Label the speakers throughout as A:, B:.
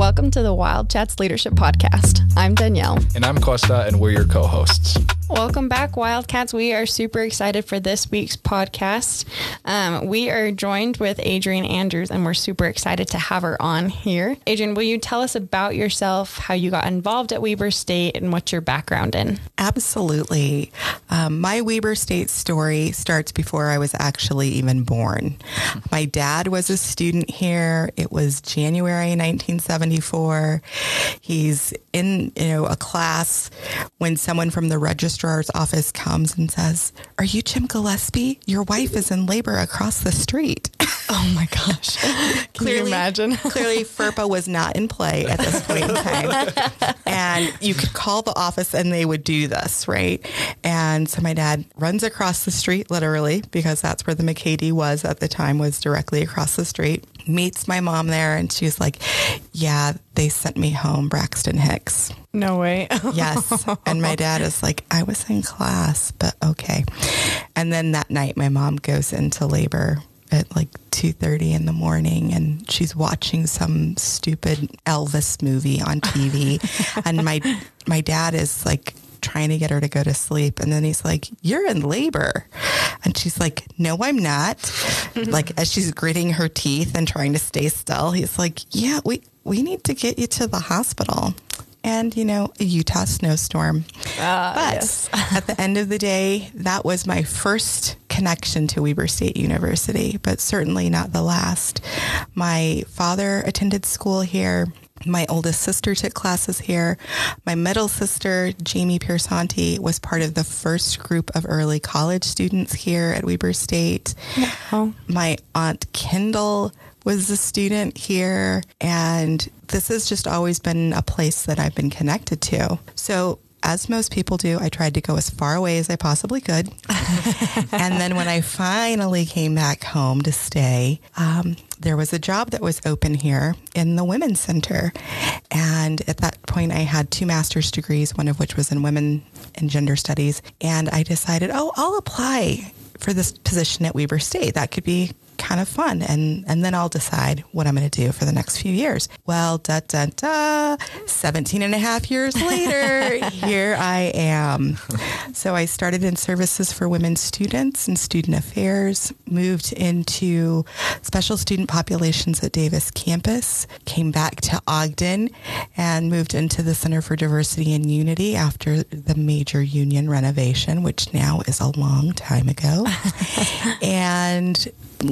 A: Welcome to the Wild Chats Leadership Podcast. I'm Danielle.
B: And I'm Costa, and we're your co hosts.
A: Welcome back, Wildcats. We are super excited for this week's podcast. Um, we are joined with Adrienne Andrews, and we're super excited to have her on here. Adrienne, will you tell us about yourself, how you got involved at Weber State, and what's your background in?
C: Absolutely. Um, my Weber State story starts before I was actually even born. My dad was a student here. It was January 1974. He's in you know a class when someone from the register registrar's office comes and says, Are you Jim Gillespie? Your wife is in labor across the street.
A: Oh my gosh. Can clearly, you imagine?
C: clearly, FERPA was not in play at this point in time. and you could call the office and they would do this, right? And so my dad runs across the street, literally, because that's where the McKay-Dee was at the time, was directly across the street meets my mom there and she's like, Yeah, they sent me home, Braxton Hicks.
A: No way.
C: yes. And my dad is like, I was in class, but okay. And then that night my mom goes into labor at like 2:30 in the morning and she's watching some stupid Elvis movie on TV and my my dad is like trying to get her to go to sleep. And then he's like, You're in labor. And she's like, No, I'm not. like, as she's gritting her teeth and trying to stay still, he's like, Yeah, we, we need to get you to the hospital. And, you know, a Utah snowstorm. Uh, but yes. at the end of the day, that was my first connection to Weber State University, but certainly not the last. My father attended school here. My oldest sister took classes here. My middle sister, Jamie Piersanti, was part of the first group of early college students here at Weber State. My aunt Kendall was a student here, and this has just always been a place that I've been connected to. So as most people do, I tried to go as far away as I possibly could. and then when I finally came back home to stay, um, there was a job that was open here in the Women's Center. And at that point, I had two master's degrees, one of which was in women and gender studies. And I decided, oh, I'll apply for this position at Weber State. That could be kind of fun. And, and then I'll decide what I'm going to do for the next few years. Well, da, da, da, 17 and a half years later, here I am. So I started in services for women students and student affairs, moved into special student populations at Davis campus, came back to Ogden and moved into the Center for Diversity and Unity after the major union renovation, which now is a long time ago. and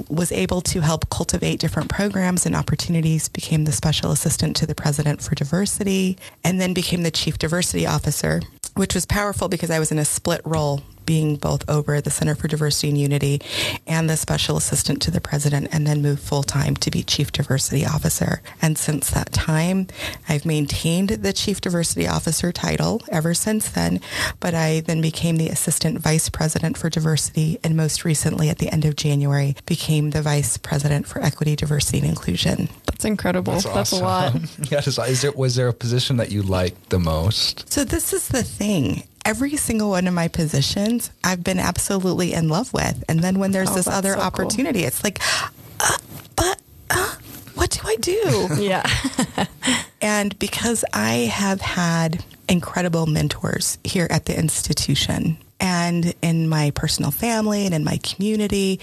C: was able to help cultivate different programs and opportunities, became the special assistant to the president for diversity, and then became the chief diversity officer, which was powerful because I was in a split role being both over the Center for Diversity and Unity and the special assistant to the president, and then moved full time to be chief diversity officer. And since that time, I've maintained the chief diversity officer title ever since then. But I then became the assistant vice president for diversity, and most recently, at the end of January, became the vice president for equity, diversity, and inclusion.
A: That's incredible. That's, That's awesome. a lot.
B: yeah, is there was there a position that you liked the most?
C: So this is the thing every single one of my positions I've been absolutely in love with. And then when there's oh, this other so opportunity, cool. it's like, uh, but uh, what do I do?
A: Yeah.
C: and because I have had incredible mentors here at the institution and in my personal family and in my community,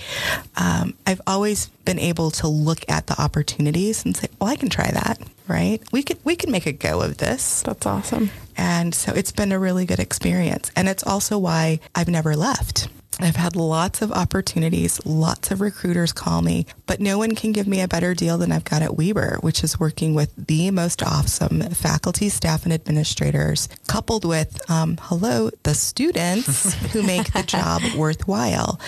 C: um, I've always been able to look at the opportunities and say, "Well, I can try that." Right? We could we can make a go of this.
A: That's awesome.
C: And so it's been a really good experience, and it's also why I've never left. I've had lots of opportunities, lots of recruiters call me, but no one can give me a better deal than I've got at Weber, which is working with the most awesome faculty, staff, and administrators, coupled with, um, hello, the students who make the job worthwhile.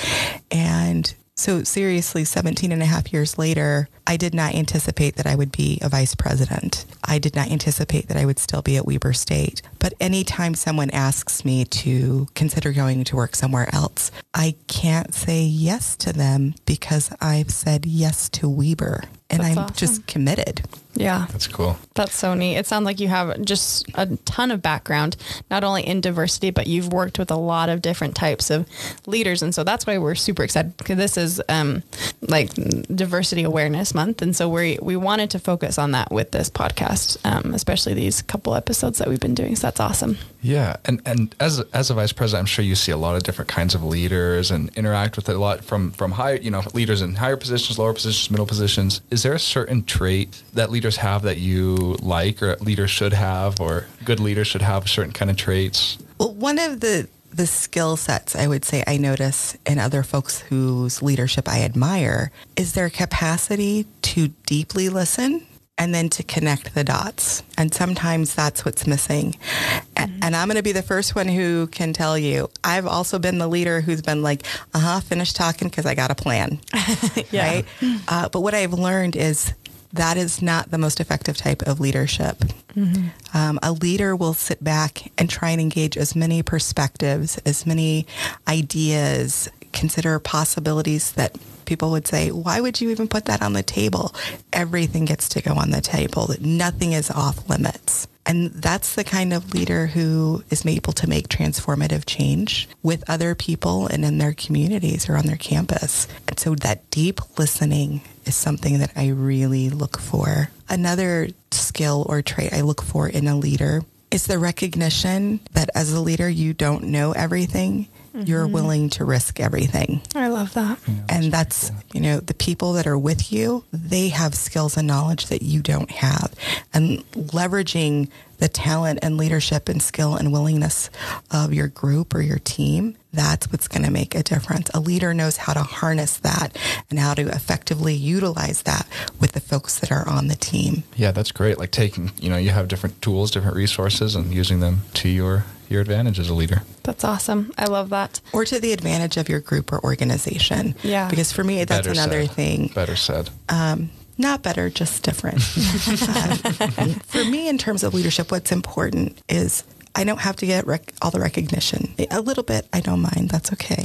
C: And so seriously, 17 and a half years later, I did not anticipate that I would be a vice president. I did not anticipate that I would still be at Weber State. But anytime someone asks me to consider going to work somewhere else, I can't say yes to them because I've said yes to Weber. And
A: That's
C: I'm
A: awesome.
C: just committed.
A: Yeah.
B: That's cool.
A: That's so neat. It sounds like you have just a ton of background, not only in diversity, but you've worked with a lot of different types of leaders. And so that's why we're super excited because this is um, like diversity awareness month. And so we, we wanted to focus on that with this podcast, um, especially these couple episodes that we've been doing. So that's awesome.
B: Yeah, and and as a, as a vice president, I'm sure you see a lot of different kinds of leaders and interact with a lot from from high, you know, leaders in higher positions, lower positions, middle positions. Is there a certain trait that leaders have that you like, or leaders should have, or good leaders should have certain kind of traits?
C: Well, one of the the skill sets I would say I notice in other folks whose leadership I admire is their capacity to deeply listen and then to connect the dots. And sometimes that's what's missing. A- And, I'm going to be the first one who can tell you, I've also been the leader who's been like, uh huh, finish talking because I got a plan.
A: Yeah.
C: Right. Uh, but what I've learned is that is not the most effective type of leadership. Um, a leader will sit back and try and engage as many perspectives, as many ideas, consider possibilities that people would say, why would you even put that on the table? Everything gets to go on the table, nothing is off limits. And that's the kind of leader who is able to make transformative change with other people and in their communities or on their campus. And so that deep listening is something that I really look for. Another skill or trait I look for in a leader is the recognition that as a leader, you don't know everything. You're mm-hmm. willing to risk everything.
A: I love that.
C: And that's, you know, the people that are with you, they have skills and knowledge that you don't have. And leveraging the talent and leadership and skill and willingness of your group or your team, that's what's going to make a difference. A leader knows how to harness that and how to effectively utilize that with the folks that are on the team.
B: Yeah, that's great. Like taking, you know, you have different tools, different resources, and using them to your your advantage as a leader.
A: That's awesome. I love that.
C: Or to the advantage of your group or organization.
A: Yeah.
C: Because for me, that's
B: Better
C: another
B: said.
C: thing.
B: Better said.
C: um, not better, just different. Um, for me, in terms of leadership, what's important is I don't have to get rec- all the recognition. A little bit, I don't mind. That's okay.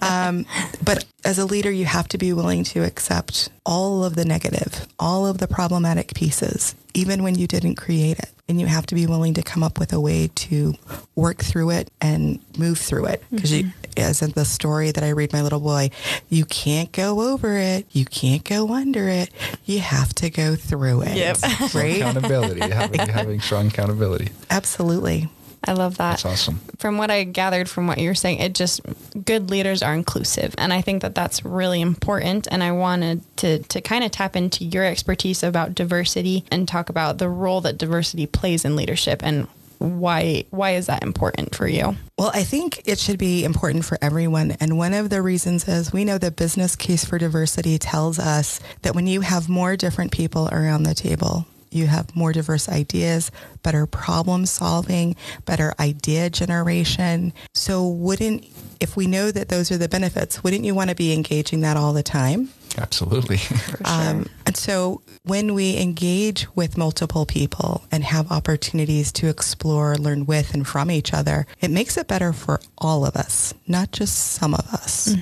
C: um, but as a leader, you have to be willing to accept all of the negative, all of the problematic pieces, even when you didn't create it. And you have to be willing to come up with a way to work through it and move through it. Because as in the story that I read my little boy, you can't go over it. You can't go under it. You have to go through it.
A: Yep.
C: Right?
B: Accountability, having, having strong accountability.
C: Absolutely.
A: I love that.
B: That's awesome.
A: from what I gathered from what you're saying, it just good leaders are inclusive, and I think that that's really important. And I wanted to to kind of tap into your expertise about diversity and talk about the role that diversity plays in leadership and why why is that important for you?
C: Well, I think it should be important for everyone. And one of the reasons is we know the business case for diversity tells us that when you have more different people around the table, you have more diverse ideas, better problem solving, better idea generation. So wouldn't, if we know that those are the benefits, wouldn't you want to be engaging that all the time?
B: Absolutely.
A: Sure.
C: Um, and so when we engage with multiple people and have opportunities to explore, learn with and from each other, it makes it better for all of us, not just some of us.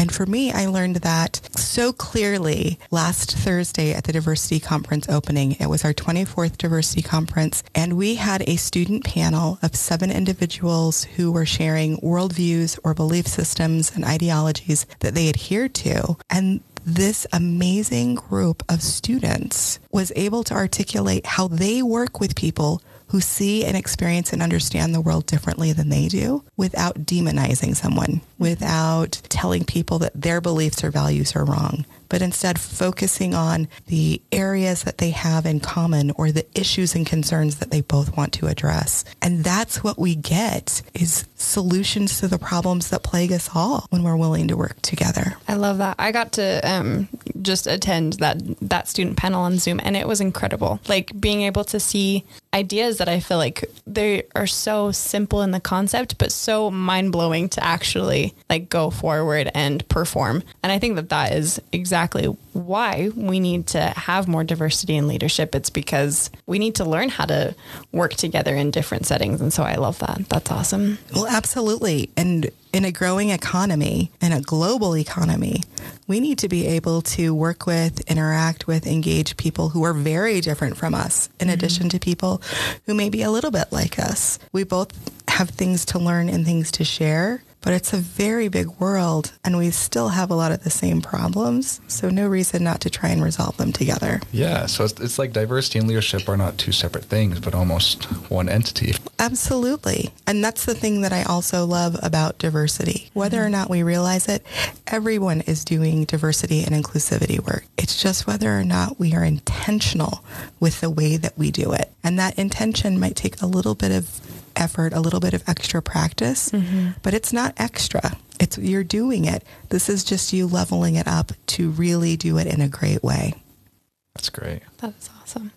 C: And for me, I learned that so clearly last Thursday at the diversity conference opening. It was our 24th diversity conference, and we had a student panel of seven individuals who were sharing worldviews or belief systems and ideologies that they adhered to. And this amazing group of students was able to articulate how they work with people who see and experience and understand the world differently than they do without demonizing someone, without telling people that their beliefs or values are wrong, but instead focusing on the areas that they have in common or the issues and concerns that they both want to address. And that's what we get is solutions to the problems that plague us all when we're willing to work together.
A: I love that. I got to um, just attend that that student panel on Zoom, and it was incredible. Like being able to see ideas that I feel like they are so simple in the concept, but so mind blowing to actually like go forward and perform. And I think that that is exactly why we need to have more diversity in leadership. It's because we need to learn how to work together in different settings, and so I love that. That's awesome.
C: Well, absolutely. And in a growing economy, in a global economy, We need to be able to work with, interact with, engage people who are very different from us, in mm-hmm. addition to people who may be a little bit like us. We both have things to learn and things to share but it's a very big world and we still have a lot of the same problems. So no reason not to try and resolve them together.
B: Yeah. So it's, it's like diversity and leadership are not two separate things, but almost one entity.
C: Absolutely. And that's the thing that I also love about diversity. Whether or not we realize it, everyone is doing diversity and inclusivity work. It's just whether or not we are intentional with the way that we do it. And that intention might take a little bit of effort, a little bit of extra practice, mm-hmm. but it's not extra. It's you're doing it. This is just you leveling it up to really do it in a great way.
B: That's great.
A: That is awesome.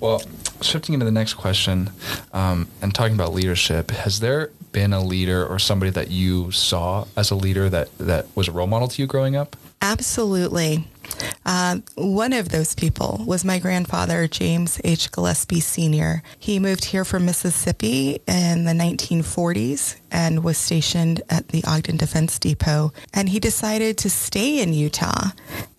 B: Well, shifting into the next question um, and talking about leadership, has there been a leader or somebody that you saw as a leader that, that was a role model to you growing up?
C: Absolutely. Uh, one of those people was my grandfather, James H. Gillespie Sr. He moved here from Mississippi in the 1940s and was stationed at the Ogden Defense Depot. And he decided to stay in Utah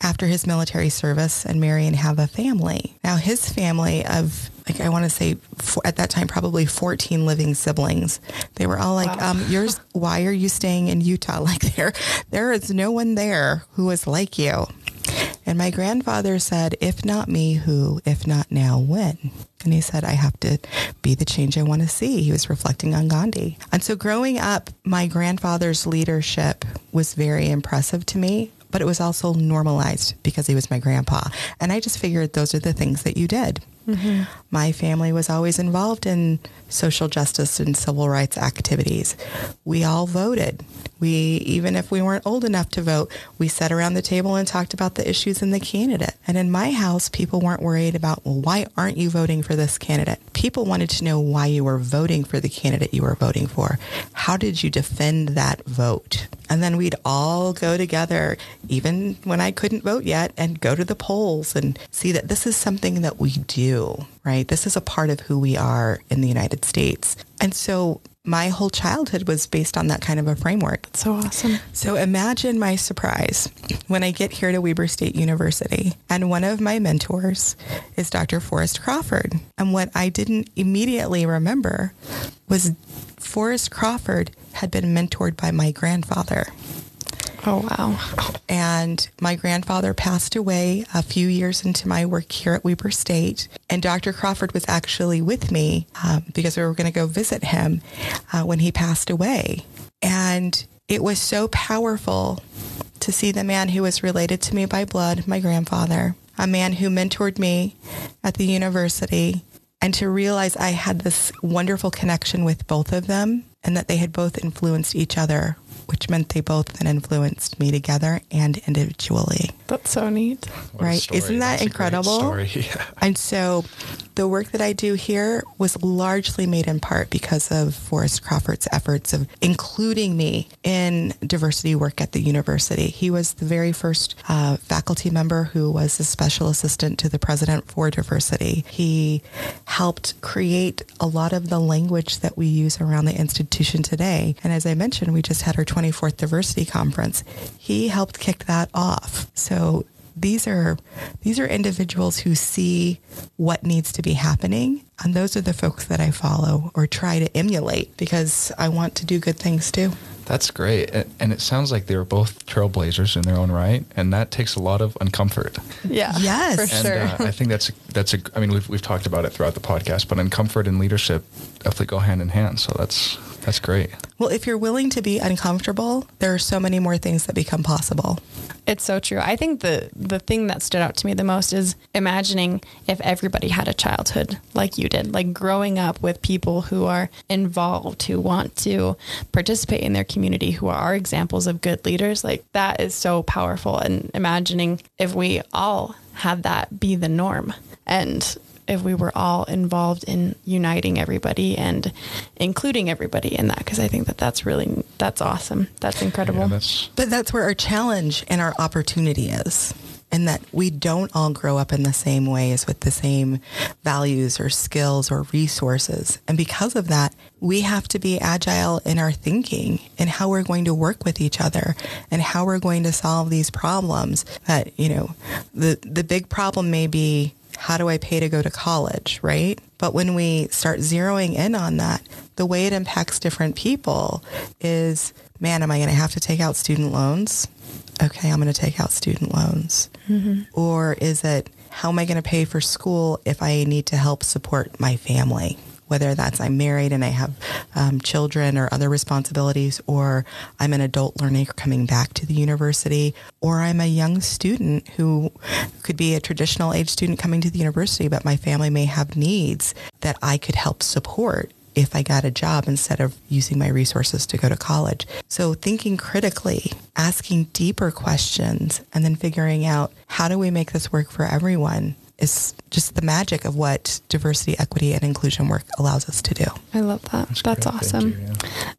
C: after his military service and marry and have a family. Now, his family of like I want to say at that time probably 14 living siblings. They were all like, wow. um, "Yours? Why are you staying in Utah? Like there, there is no one there who is like you." And my grandfather said, If not me, who? If not now, when? And he said, I have to be the change I want to see. He was reflecting on Gandhi. And so growing up, my grandfather's leadership was very impressive to me, but it was also normalized because he was my grandpa. And I just figured those are the things that you did. Mm-hmm. My family was always involved in social justice and civil rights activities. We all voted. We, even if we weren't old enough to vote, we sat around the table and talked about the issues in the candidate. And in my house, people weren't worried about, well, why aren't you voting for this candidate? People wanted to know why you were voting for the candidate you were voting for. How did you defend that vote? And then we'd all go together, even when I couldn't vote yet, and go to the polls and see that this is something that we do, right? This is a part of who we are in the United States. And so my whole childhood was based on that kind of a framework.
A: So awesome.
C: So imagine my surprise when I get here to Weber State University and one of my mentors is Dr. Forrest Crawford. And what I didn't immediately remember was Forrest Crawford had been mentored by my grandfather.
A: Oh, wow.
C: And my grandfather passed away a few years into my work here at Weber State. And Dr. Crawford was actually with me um, because we were going to go visit him uh, when he passed away. And it was so powerful to see the man who was related to me by blood, my grandfather, a man who mentored me at the university, and to realize I had this wonderful connection with both of them and that they had both influenced each other which meant they both then influenced me together and individually.
A: That's so neat.
B: What
C: right? Isn't that
B: That's
C: incredible?
B: Yeah.
C: And so the work that I do here was largely made in part because of Forrest Crawford's efforts of including me in diversity work at the university. He was the very first uh, faculty member who was a special assistant to the president for diversity. He helped create a lot of the language that we use around the institution today. And as I mentioned, we just had our 24th diversity conference. He helped kick that off. So these are these are individuals who see what needs to be happening and those are the folks that I follow or try to emulate because I want to do good things too.
B: That's great. And it sounds like they were both trailblazers in their own right. And that takes a lot of uncomfort.
A: Yeah.
C: Yes.
A: For
B: and,
A: sure.
B: Uh, I think that's, a, that's a, I mean, we've, we've talked about it throughout the podcast, but uncomfort and leadership definitely go hand in hand. So that's, that's great.
C: Well, if you're willing to be uncomfortable, there are so many more things that become possible.
A: It's so true. I think the the thing that stood out to me the most is imagining if everybody had a childhood like you did, like growing up with people who are involved, who want to participate in their community, who are examples of good leaders. Like that is so powerful. And imagining if we all had that be the norm and if we were all involved in uniting everybody and including everybody in that because I think that that's really that's awesome. That's incredible.
B: Yeah, that's,
C: but that's where our challenge and our opportunity is. and that we don't all grow up in the same ways with the same values or skills or resources. And because of that, we have to be agile in our thinking and how we're going to work with each other and how we're going to solve these problems that, you know, the, the big problem may be how do I pay to go to college, right? But when we start zeroing in on that, the way it impacts different people is, man, am I going to have to take out student loans? Okay, I'm going to take out student loans. Mm-hmm. Or is it, how am I going to pay for school if I need to help support my family? Whether that's I'm married and I have um, children or other responsibilities, or I'm an adult learner coming back to the university, or I'm a young student who could be a traditional age student coming to the university, but my family may have needs that I could help support if I got a job instead of using my resources to go to college. So thinking critically, asking deeper questions, and then figuring out how do we make this work for everyone is just the magic of what diversity, equity, and inclusion work allows us to do.
A: I love that. That's, That's awesome. You,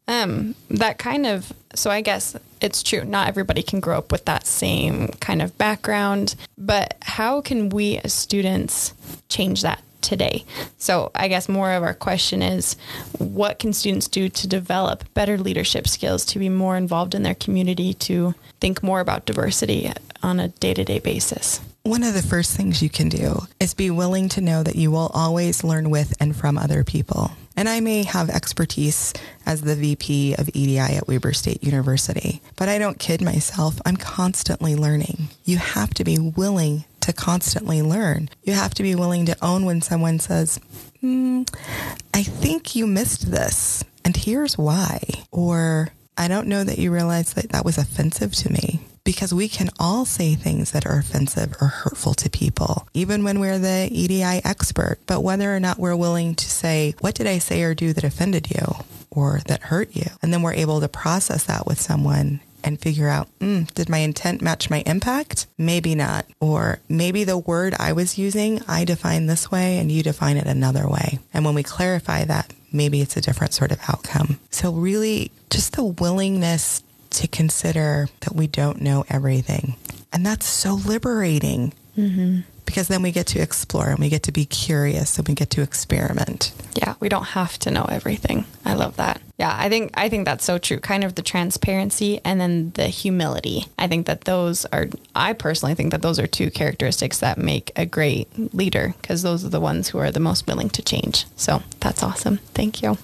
A: yeah. Um, that kind of so I guess it's true. Not everybody can grow up with that same kind of background, but how can we as students change that today? So I guess more of our question is what can students do to develop better leadership skills to be more involved in their community to think more about diversity on a day-to-day basis?
C: One of the first things you can do is be willing to know that you will always learn with and from other people. And I may have expertise as the VP of EDI at Weber State University, but I don't kid myself. I'm constantly learning. You have to be willing to constantly learn. You have to be willing to own when someone says, mm, I think you missed this, and here's why. Or, I don't know that you realized that that was offensive to me because we can all say things that are offensive or hurtful to people, even when we're the EDI expert. But whether or not we're willing to say, what did I say or do that offended you or that hurt you? And then we're able to process that with someone and figure out, mm, did my intent match my impact? Maybe not. Or maybe the word I was using, I define this way and you define it another way. And when we clarify that, maybe it's a different sort of outcome. So really just the willingness to consider that we don't know everything. And that's so liberating mm-hmm. because then we get to explore and we get to be curious and we get to experiment.
A: Yeah, we don't have to know everything. I love that. Yeah, I think I think that's so true. Kind of the transparency and then the humility. I think that those are I personally think that those are two characteristics that make a great leader because those are the ones who are the most willing to change. So, that's awesome. Thank you.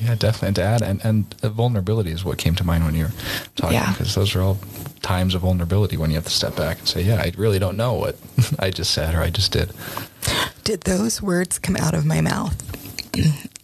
B: Yeah, definitely. And to add, and, and vulnerability is what came to mind when you were talking, because those are all times of vulnerability when you have to step back and say, yeah, I really don't know what I just said or I just did.
C: Did those words come out of my mouth?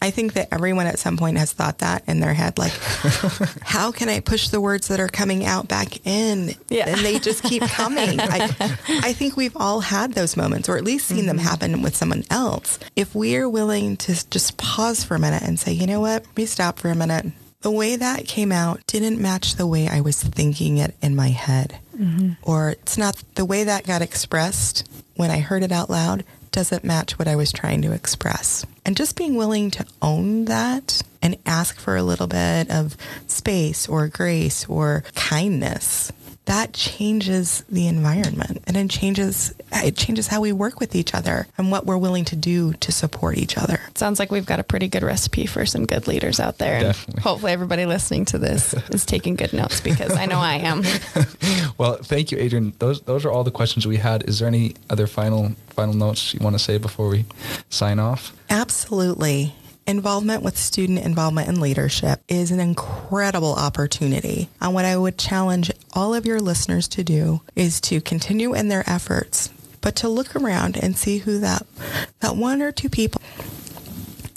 C: I think that everyone at some point has thought that in their head, like, how can I push the words that are coming out back in? Yeah. And they just keep coming. I, I think we've all had those moments, or at least seen mm-hmm. them happen with someone else. If we are willing to just pause for a minute and say, you know what, let me stop for a minute. The way that came out didn't match the way I was thinking it in my head. Mm-hmm. Or it's not the way that got expressed when I heard it out loud doesn't match what I was trying to express. And just being willing to own that and ask for a little bit of space or grace or kindness that changes the environment and it changes it changes how we work with each other and what we're willing to do to support each other.
A: Sounds like we've got a pretty good recipe for some good leaders out there. Definitely. And hopefully everybody listening to this is taking good notes because I know I am.
B: well, thank you, Adrienne. Those those are all the questions we had. Is there any other final final notes you want to say before we sign off?
C: Absolutely. Involvement with student involvement and leadership is an incredible opportunity. And what I would challenge all of your listeners to do is to continue in their efforts, but to look around and see who that, that one or two people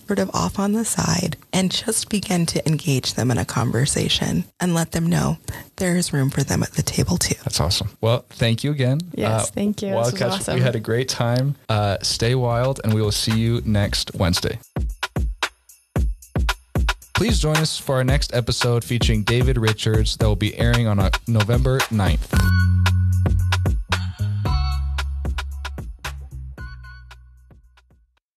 C: sort of off on the side and just begin to engage them in a conversation and let them know there is room for them at the table too.
B: That's awesome. Well, thank you again.
A: Yes, uh, thank you. Wildcats, awesome.
B: we had a great time. Uh, stay wild, and we will see you next Wednesday. Please join us for our next episode featuring David Richards that will be airing on uh, November 9th.